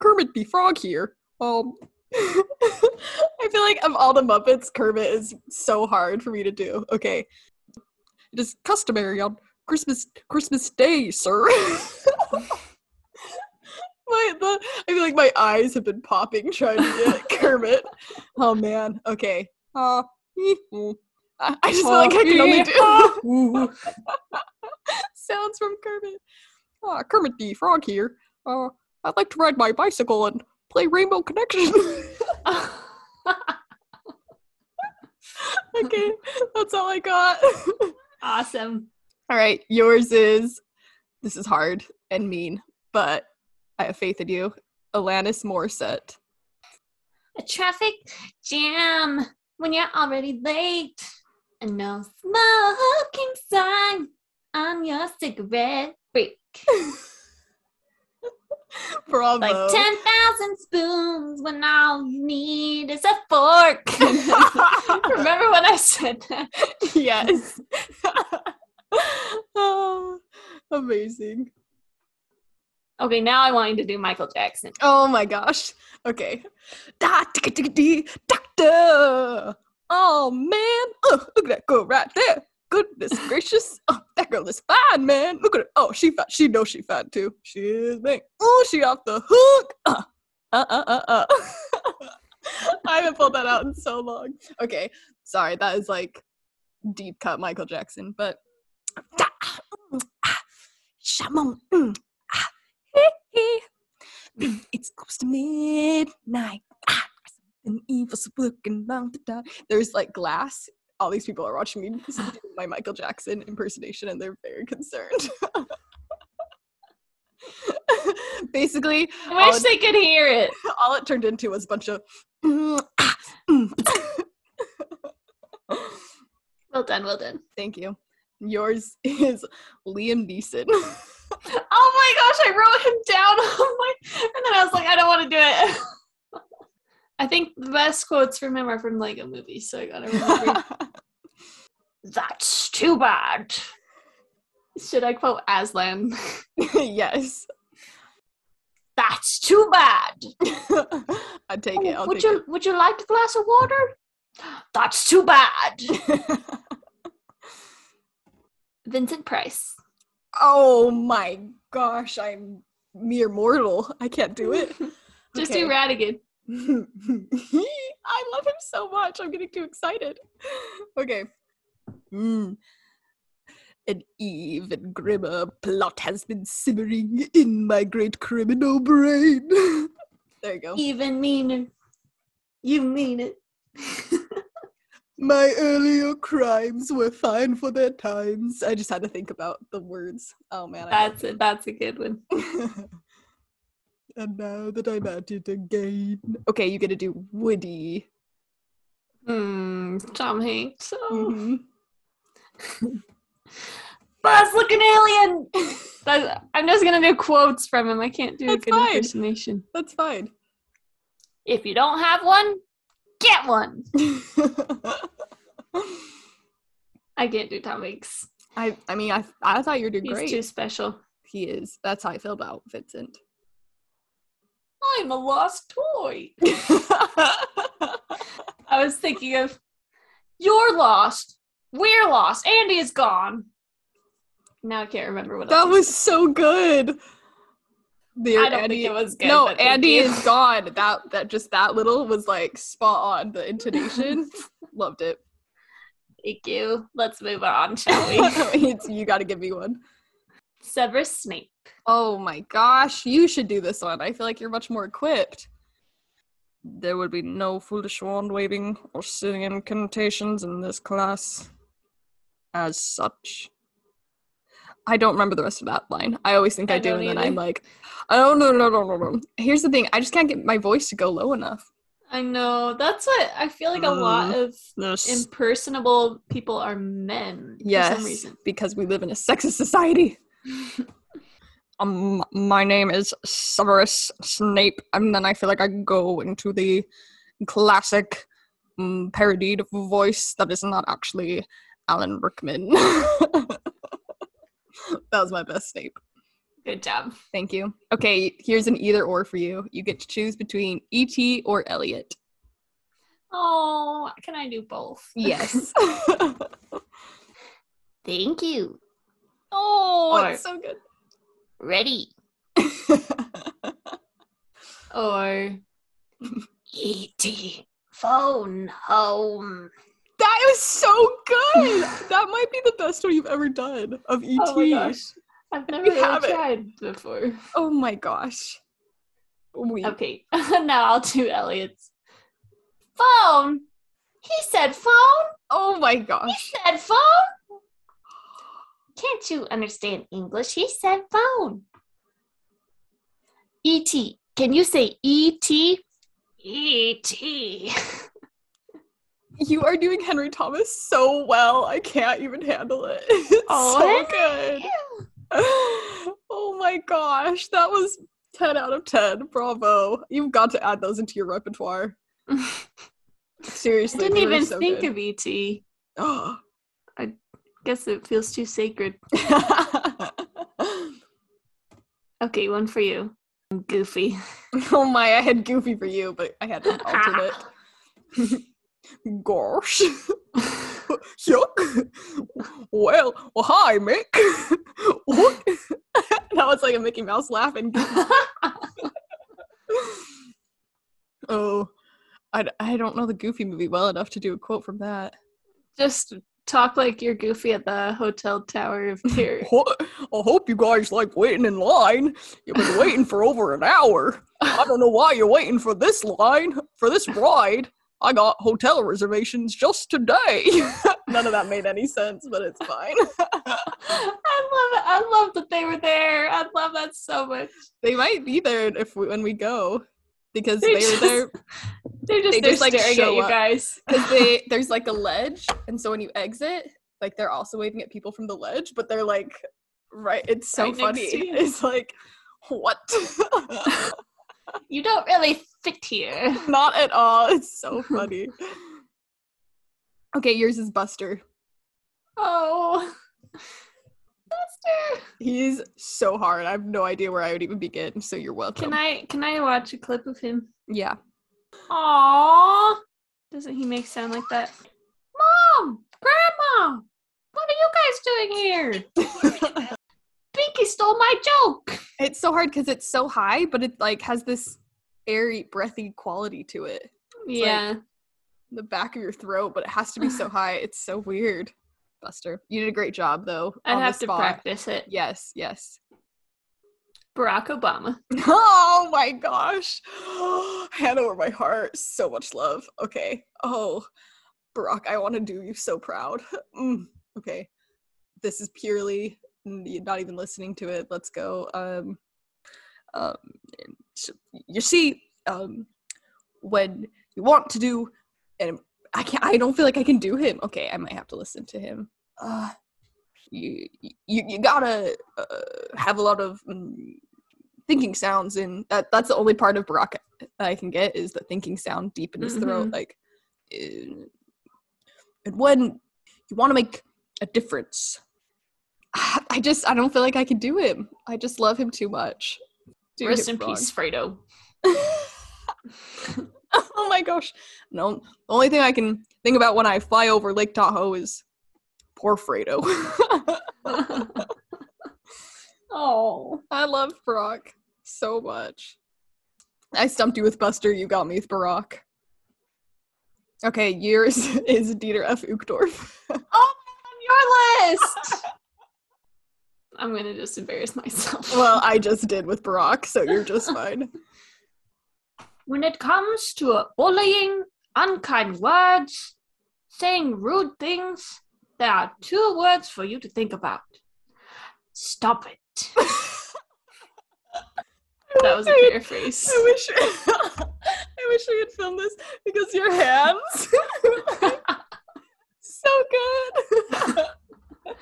Kermit the Frog here. Um, I feel like of all the Muppets, Kermit is so hard for me to do. Okay. It is customary on Christmas Christmas Day, sir. my the I feel like my eyes have been popping trying to get Kermit. Oh man. Okay. Uh, I I just feel like I can only do sounds from Kermit. Uh, Kermit the Frog here. Uh, I'd like to ride my bicycle and play Rainbow Connection. okay, that's all I got. awesome. all right, yours is. This is hard and mean, but I have faith in you. Alanis Morissette. A traffic jam when you're already late. And no smoking sign on your cigarette break. Bravo. Like 10,000 spoons when all you need is a fork. Remember when I said that? yes. oh, amazing. Okay, now I want you to do Michael Jackson. Oh my gosh. Okay. Da, ticka, ticka, dee, doctor. Oh man. Oh, look at that girl right there. Goodness gracious. Oh, that girl is fine, man. Look at her. Oh, she fat. She knows she fat too. She is big. Oh, she off the hook. Uh, uh, uh, uh. uh. I haven't pulled that out in so long. Okay. Sorry. That is like deep cut Michael Jackson, but. It's close to midnight. Ah, an evil's looking down the dark. There's like glass. All these people are watching me do my Michael Jackson impersonation, and they're very concerned. Basically, I wish it, they could hear it. all it turned into was a bunch of. Well done, well done. Thank you. Yours is Liam Neeson. Oh my gosh, I wrote him down on my, and then I was like, I don't want to do it. I think the best quotes from him are from Lego movies, so I gotta remember. That's too bad. Should I quote Aslan? yes. That's too bad. I'd take it. I'll would take you would you like a glass of water? That's too bad. Vincent Price. oh my gosh, I'm mere mortal. I can't do it. Just Okay. do Ratigan. I love him so much. I'm getting too excited. Okay. Mm. An even grimmer plot has been simmering in my great criminal brain. there you go. Even meaner. You mean it. My earlier crimes were fine for their times. I just had to think about the words. Oh man. I That's it. That's a good one. and now that I'm at it again. Okay, you get to do Woody. Hmm. Tom Hanks. Oh. Mhm. Buzz looking alien. That's, I'm just gonna do quotes from him. I can't do That's a good fine. impersonation. That's fine. If you don't have one, get one. I can't do Tom Hanks. I I mean I I thought you were doing He's great. He's too special. he is. That's how I feel about Vincent. I'm a lost toy. I was thinking of you're lost. We're lost. Andy is gone. Now I can't remember what that else he was so good. The I don't Andy, think it was good. no, Andy is gone. That that just that little was like spot on. The intonation, loved it. Thank you. Let's move on, shall we? You got to give me one. Severus Snape. Oh my gosh, you should do this one. I feel like you're much more equipped. There would be no foolish wand waving or singing incantations in this class. As such, I don't remember the rest of that line. I always think I, I do, don't and then. I'm like, oh no no no no no. Here's the thing: I just can't get my voice to go low enough. I know. That's what I feel like a lot of impersonable people are men for yes, some reason. because we live in a sexist society. um, my name is Severus Snape, and then I feel like I go into the classic um, parodied voice that is not actually Alan Rickman. that was my best Snape. Good job. Thank you. Okay, here's an either or for you. You get to choose between E.T. or Elliot. Oh, can I do both? Yes. Thank you. oh, Or- it's so good. Ready. Or E.T. Phone home. That was so good. that might be the best one you've ever done of E.T. oh my gosh, I've never really have it. tried before. Oh my gosh. We, Okay, now I'll do Elliot's phone. He said phone. Oh my gosh. He said phone. Can't you understand English? He said phone. E.T. Can you say E E.T.? E.T. You are doing Henry Thomas so well. I can't even handle it. It's Oh, so good. Oh my gosh. That was 10 out of 10. Bravo. You've got to add those into your repertoire. Seriously. I didn't even so think good. of E.T. Oh. I guess it feels too sacred. Okay, one for you. Goofy. oh my, I had Goofy for you, but I had an alternate. Gosh. Yuck. Well, well, hi, Mick. what? that was like a Mickey Mouse laughing. oh, I, I don't know the Goofy movie well enough to do a quote from that. Just talk like you're Goofy at the Hotel Tower of Terror. I hope you guys like waiting in line. You've been waiting for over an hour. I don't know why you're waiting for this line, for this ride. I got hotel reservations just today. None of that made any sense, but it's fine. I love it. I love that they were there. I love that so much. they might be there if we, when we go because They're they just- were there They're just They just, like, staring at you guys. because they there's like a ledge, and so when you exit, like they're also waving at people from the ledge, but they're like right. It's so Right funny. It's like what? You don't really fit here. Not at all. It's so funny. okay, yours is Buster. Oh. Buster. He's so hard. I have no idea where I would even begin, so you're welcome. Can I can I watch a clip of him? Yeah. Aww. Doesn't he make sound like that? Mom! Grandma! What are you guys doing here? Pinky stole my joke! it's so hard because it's so high, but it like has this airy, breathy quality to it. like- yeah. The back of your throat, but it has to be so high. It's so weird. Buster, you did a great job though. I'd have to practice it. Yes, yes. Barack Obama. Oh my gosh. Hand over my heart. So much love. Okay. Oh, Barack, I want to do you so proud. Mm, okay. This is purely not even listening to it. Let's go. Um, um, you see, um, when you want to do, and I can't. I don't feel like I can do him. Okay, I might have to listen to him. Uh, you you you gotta uh, have a lot of mm, thinking sounds, and that that's the only part of Barack I can get is the thinking sound deep in his throat, like. uh, and when you want to make a difference, I just I don't feel like I can do him. I just love him too much. Do Rest in wrong. peace, Fredo. oh my gosh. No, the only thing I can think about when I fly over Lake Tahoe is poor Fredo. oh. I love Barack so much. I stumped you with Buster, you got me with Barack. Okay, yours is Dieter F. Uchtdorf. Oh, on your list! I'm gonna just embarrass myself. well, I just did with Barack, so you're just fine. when it comes to bullying, unkind words, saying rude things, there are two words for you to think about Stop it. That was a paraphrase. I wish I wish we could film this because your hands so good.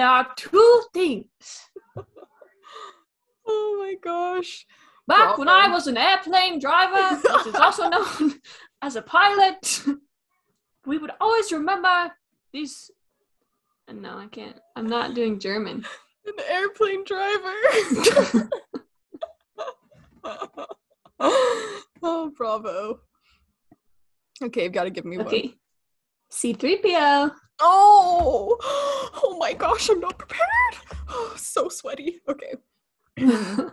There are two things. oh my gosh. Back when I um, was an airplane driver, which is also known as a pilot, we would always remember these. And no, I can't. I'm not doing German. An airplane driver. oh, bravo. Okay, you've got to give me one. C3PO. Oh, gosh, I'm not prepared. Oh, so sweaty. Okay.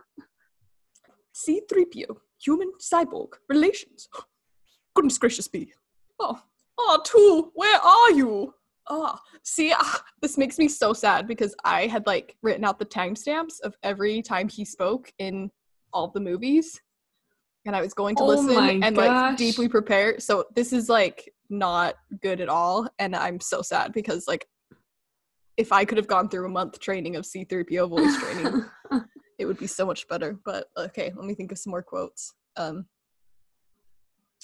C3PO, human cyborg relations. Goodness gracious me. Oh, oh, Tool, where are you? Oh, see, ah, this makes me so sad because I had like written out the timestamps of every time he spoke in all the movies. And I was going to Oh listen and like gosh. deeply prepare. So this is like not good at all. And I'm so sad because like if I could have gone through a month training of C3PO voice training, it would be so much better. But okay, let me think of some more quotes. Um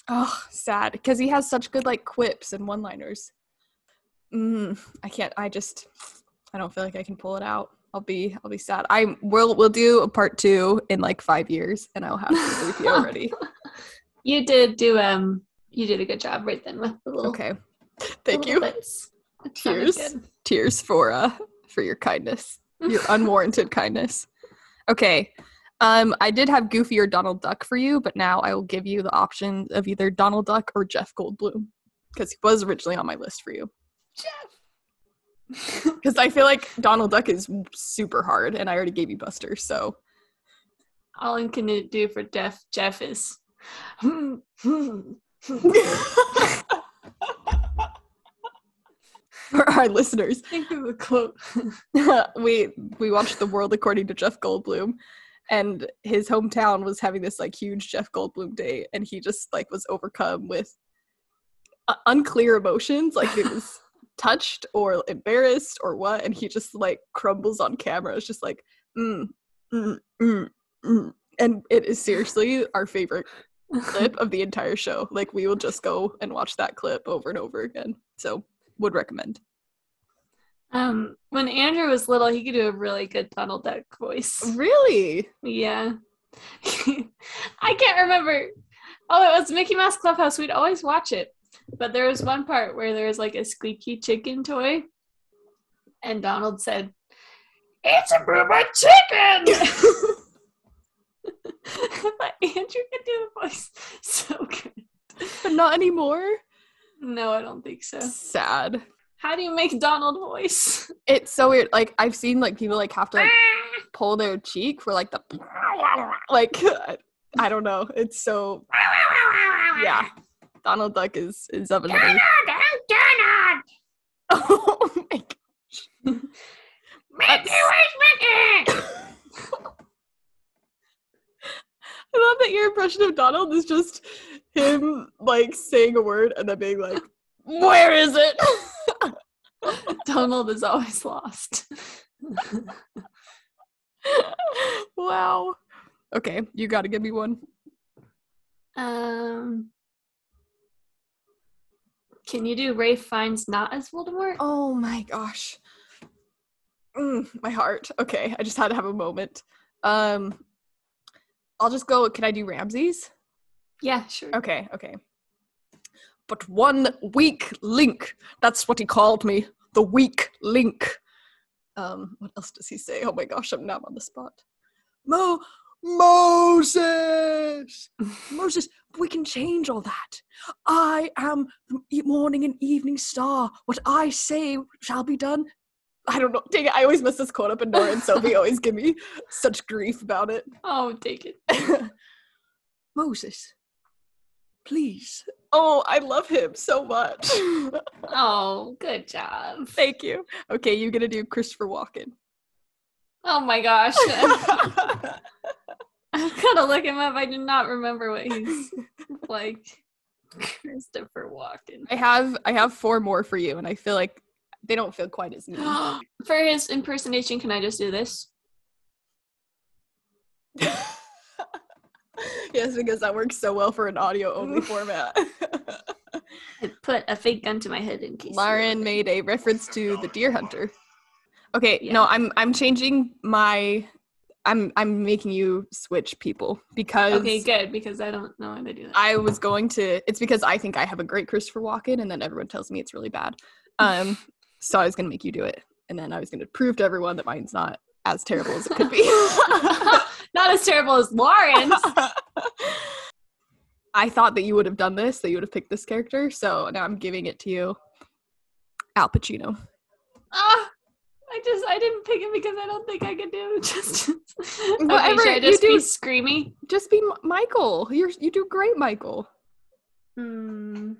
Oh, sad because he has such good like quips and one-liners. Mm, I can't. I just I don't feel like I can pull it out. I'll be I'll be sad. I will we'll do a part two in like five years, and I'll have C3PO already. you did do um. You did a good job right then with the little. Okay, thank little you. Tears, tears for uh for your kindness, your unwarranted kindness. Okay. Um, I did have Goofy or Donald Duck for you, but now I will give you the option of either Donald Duck or Jeff Goldblum because he was originally on my list for you. Jeff. Because I feel like Donald Duck is super hard, and I already gave you Buster, so All I can do for Jeff Jeff is. For our listeners, Think of quote. we we watched The World According to Jeff Goldblum, and his hometown was having this like huge Jeff Goldblum day, and he just like was overcome with uh, unclear emotions, like it was touched or embarrassed or what, and he just like crumbles on camera. It's just like, mm, mm, mm, mm. and it is seriously our favorite clip of the entire show. Like we will just go and watch that clip over and over again. So would recommend. Um, when Andrew was little, he could do a really good Donald Duck voice. Really? Yeah. I can't remember. Oh, it was Mickey Mouse Clubhouse. We'd always watch it. But there was one part where there was like a squeaky chicken toy. And Donald said, It's a robot chicken! Andrew could do the voice so good. But not anymore. No, I don't think so. Sad. How do you make Donald voice? It's so weird. Like I've seen like people like have to like pull their cheek for like the like I don't know. It's so yeah. Donald Duck is is of another. Oh my gosh. I love that your impression of Donald is just him like saying a word and then being like, "Where is it?" Donald is always lost. wow. Okay, you got to give me one. Um, can you do Ralph Fiennes not as Voldemort? Oh my gosh. Mm, my heart. Okay, I just had to have a moment. Um I'll just go can I do Ramses? Yeah, sure. Okay, okay. But one weak link. That's what he called me. The weak link. Um what else does he say? Oh my gosh, I'm now on the spot. Mo Moses! Moses, we can change all that. I am the morning and evening star. What I say shall be done. I don't know. Dang it, I always mess this quote up, and Nora and Sophie always give me such grief about it. Oh, take it. Moses, please. Oh, I love him so much. Oh, good job. Thank you. Okay, you're gonna do Christopher Walken. Oh my gosh. I've got to look him up. I do not remember what he's like. Christopher Walken. I have I have four more for you, and I feel like they don't feel quite as mean. For his impersonation, can I just do this? yes, because that works so well for an audio only format. I put a fake gun to my head in case. Lauren made a reference to the deer hunter. Okay, Yeah. no, I'm I'm changing my I'm I'm making you switch people because Okay, good because I don't know how to do that. I was going to it's because I think I have a great Christopher Walken and then everyone tells me it's really bad. Um so I was gonna make you do it. And then I was gonna prove to everyone that mine's not as terrible as it could be. Not as terrible as Lauren's. I thought that you would have done this, that you would have picked this character, so now I'm giving it to you. Al Pacino. Ah, I just I didn't pick it because I don't think I could do it justice. okay, Whatever, should I you just do- be screamy? Just be M- Michael. You're you do great, Michael. Hmm.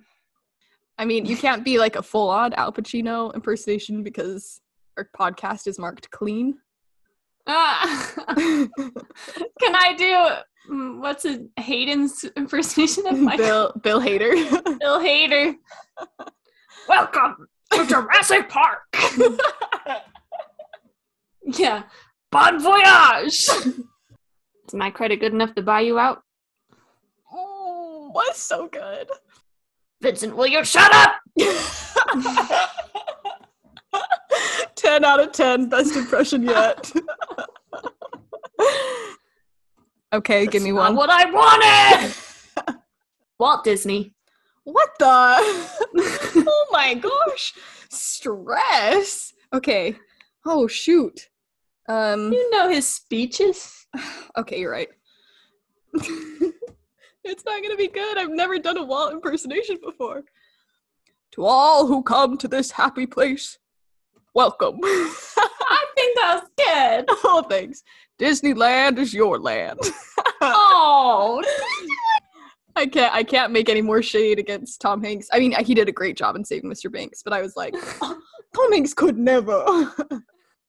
I mean, you can't be like a full on Al Pacino impersonation because our podcast is marked clean. Ah. Can I do mm, what's a Hayden's impersonation of Michael? Bill Bill Hader. Bill Hader. Welcome to Jurassic Park. yeah. Bon voyage. Is my credit good enough to buy you out? oh, was so good. Vincent, will you shut up? 10 out of 10 best impression yet. okay, give me That's one. what I wanted. Walt Disney. What the? oh my gosh. Stress. Okay. Oh shoot. Um You know his speeches. okay, you're right. It's not gonna be good. I've never done a Walt impersonation before. To all who come to this happy place, welcome. I think that was good. oh, thanks. Disneyland is your land. Oh, I can't. I can't make any more shade against Tom Hanks. I mean, he did a great job in saving Mr. Banks, but I was like, Tom Hanks could never.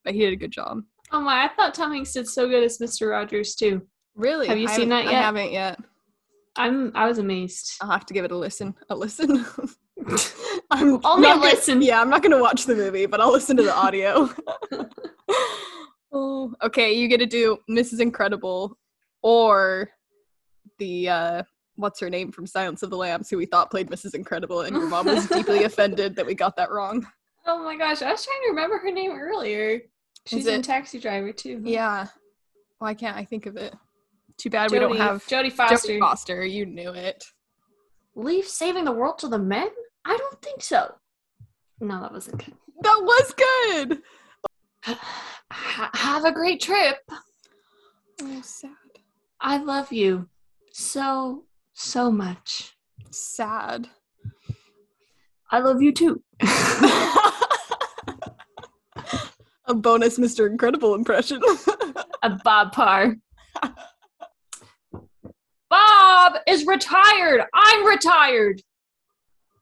but he did a good job. oh my! I thought Tom Hanks did so good as Mr. Rogers too. Really? Have you I seen that yet? I haven't yet. I'm. I was amazed. I'll have to give it a listen. A listen. I'm Only not a gonna- listen. Yeah, I'm not gonna watch the movie, but I'll listen to the audio. oh, okay. You get to do Mrs. Incredible or the uh what's her name from Silence of the Lambs, who we thought played Mrs. Incredible, and your mom was deeply offended that we got that wrong. Oh my gosh! I was trying to remember her name earlier. She's in it- Taxi Driver too. Yeah. Why can't I think of it? Too bad we don't have Jodie Jodie Foster. Foster. You knew it. Leave saving the world to the men? I don't think so. No, that wasn't good. That was good. Ha- have a great trip. Oh, sad. I love you so so much. Sad. I love you too. A bonus Mr. Incredible impression. a Bob Parr. Bob is retired. I'm retired.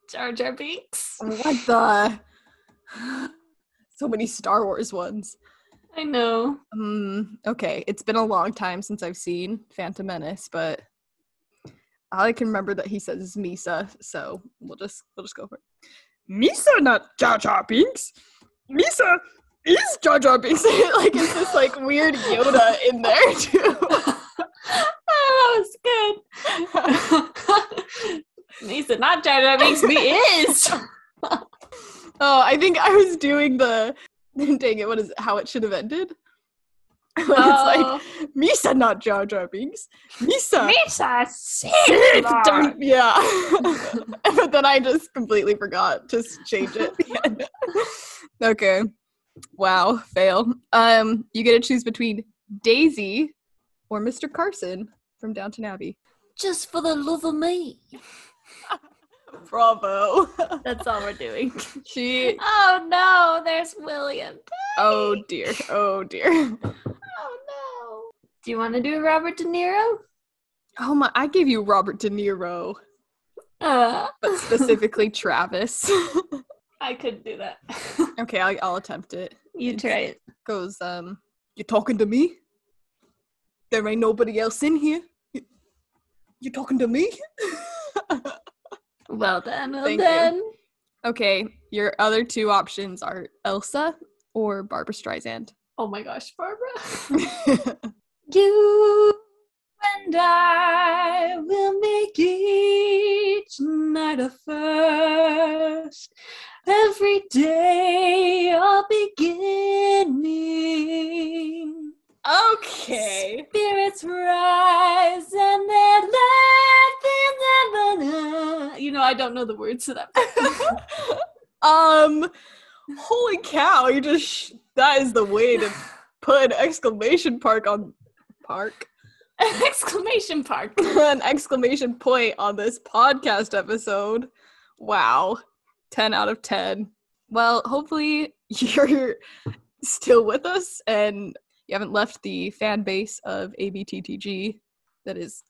Jar Jar Binks. what the? So many Star Wars ones. I know. Um, okay, it's been a long time since I've seen Phantom Menace, but all I can remember that he says is Misa, so we'll just we'll just go for it. Misa, not Jar Jar Binks. Misa is Jar Jar Binks. like it's this like weird Yoda in there too. Oh, that good. he said, "Not Jar Jar Binks, me is." Oh, I think I was doing the dang it, what is it? How it should have ended? When it's Oh. like Misa, not Jar Jar Binks. Misa. Misa Sid don't- yeah. but then I just completely forgot to change it. okay. Wow, fail. Um, you get to choose between Daisy or Mr. Carson from Downton Abbey. Just for the love of me. Bravo. That's all we're doing. she. Oh no, there's William. Oh dear. Oh dear. Oh no. Do you want to do Robert De Niro? Oh my! I gave you Robert De Niro, Uh, but specifically Travis. I couldn't do that. okay, I'll, I'll attempt it. you try it. Goes, um, you talking to me? There ain't nobody else in here. You, you talking to me? Well then, well Thank you. Okay, your other two options are Elsa or Barbra Streisand. Oh my gosh, Barbra. You and I will make each night a first. Every day I don't know the words to that. um, holy cow! You just sh- that is the way to put an exclamation park on park. Exclamation park. an exclamation point on this podcast episode. Wow. 10 out of 10. Well, hopefully you're still with us and you haven't left the fan base of ABTTG that is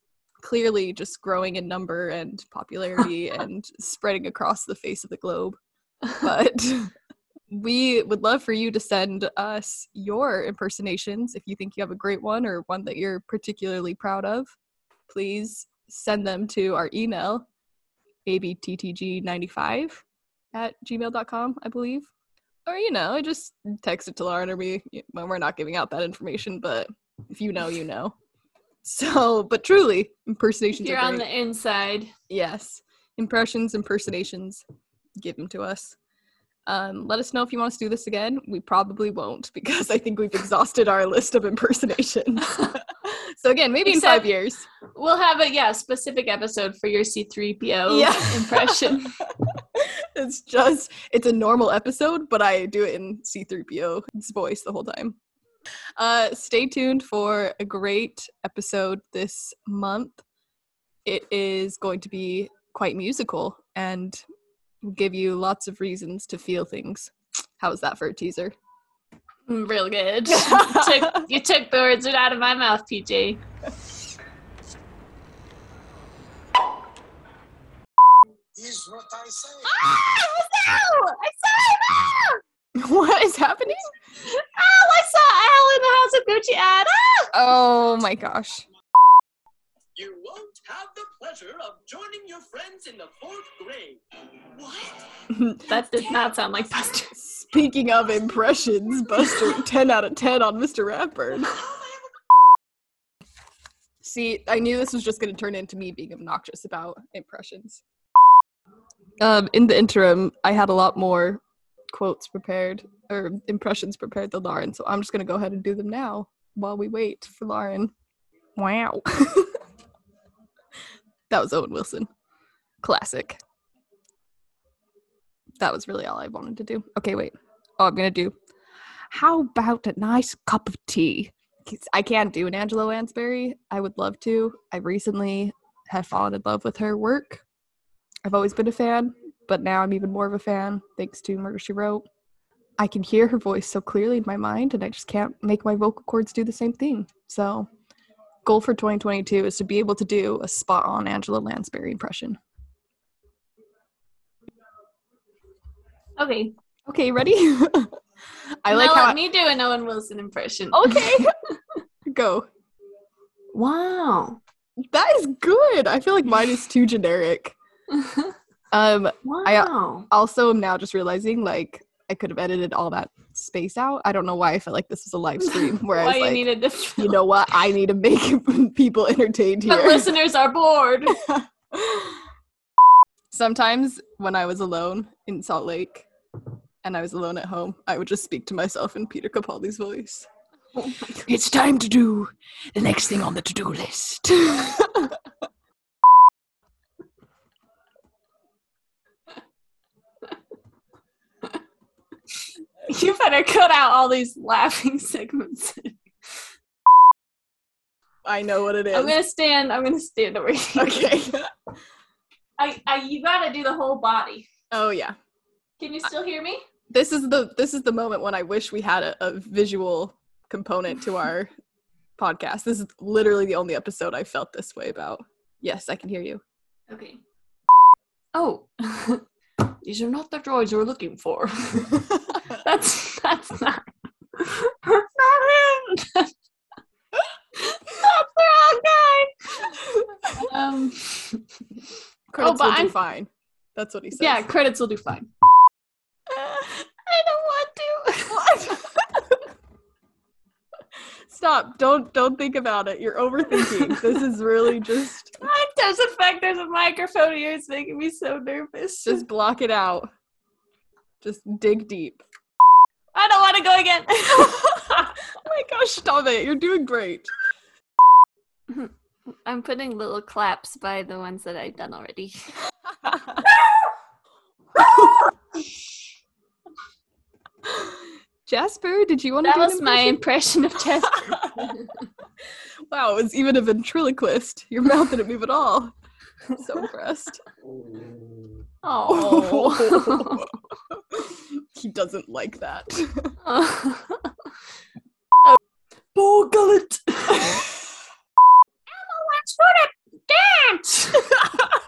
clearly just growing in number and popularity and spreading across the face of the globe. But we would love for you to send us your impersonations if you think you have a great one or one that you're particularly proud of. Please send them to our email, abttg95 at gmail.com, I believe. Or, you know, just text it to Lauren or me when we're not giving out that information, but if you know, you know. So, but truly, impersonations You're on the inside. Yes. Impressions, impersonations, give them to us. Um, let us know if you want us to do this again. We probably won't because I think we've exhausted our list of impersonations. so again, maybe in five years. We'll have a yeah specific episode for your C3PO Yeah. impression. it's just it's a normal episode, but I do it in C3PO's voice the whole time. Uh, stay tuned for a great episode this month. It is going to be quite musical and give you lots of reasons to feel things. How's that for a teaser? Mm, Real good. you, took, you took the words right out of my mouth, PJ. is what I say. what is happening? Oh, I saw Al in the House of Gucci ad. Ah! Oh my gosh. You won't have the pleasure of joining your friends in the fourth grade. What? That did not sound like Buster. Speaking of impressions, Buster 10 out of 10 on Mr. Ratburn. See, I knew this was just going to turn into me being obnoxious about impressions. Um, in the interim, I had a lot more quotes prepared or impressions prepared than Lauren, so I'm just going to go ahead and do them now while we wait for Lauren. Wow. that was Owen Wilson. Classic. That was really all I wanted to do. Okay, wait. Oh, I'm going to do. How about a nice cup of tea? I can't do an Angela Lansbury. I would love to. I recently have fallen in love with her work. I've always been a fan, but now I'm even more of a fan thanks to Murder She Wrote. I can hear her voice so clearly in my mind, and I just can't make my vocal cords do the same thing. So, goal for 2022 is to be able to do a spot on Angela Lansbury impression. Okay. Okay, ready? I like now how. let I- me do an Owen Wilson impression. okay, go. Wow. That is good. I feel like mine is too generic. Um, Wow. also am now just realizing like I could have edited all that space out. I don't know why I felt like this was a live stream where I was you like, needed to you know what, I need to make people entertained here. listeners are bored. Sometimes when I was alone in Salt Lake and I was alone at home, I would just speak to myself in Peter Capaldi's voice. It's time to do the next thing on the to-do list. you better cut out all these laughing segments. I know what it is. I'm gonna stand. I'm gonna stand over here. okay. I, I, you gotta do the whole body. Oh yeah. Can you still hear me? This is the this is the moment when I wish we had a, a visual component to our podcast. This is literally the only episode I felt this way about. Yes, I can hear you. Okay. Oh. These are not the droids we're looking for that's that's not that's not him. not the wrong guy. Um, credits oh, will I'm, do fine. That's what he says. Yeah, credits will do fine. Uh, I don't want to. Stop! Don't don't think about it. You're overthinking. this is really just. It Does affect. There's a microphone here. It's making me so nervous. Just block it out. Just dig deep. I don't want to go again. oh my gosh, stop it. You're doing great. I'm putting little claps by the ones that I've done already. Jasper, did you want to That do an was my impression of Jasper. wow, it was even a ventriloquist. Your mouth didn't move at all. I'm So impressed. Oh. he doesn't like that. Uh. oh. Gullet! Emma wants to dance!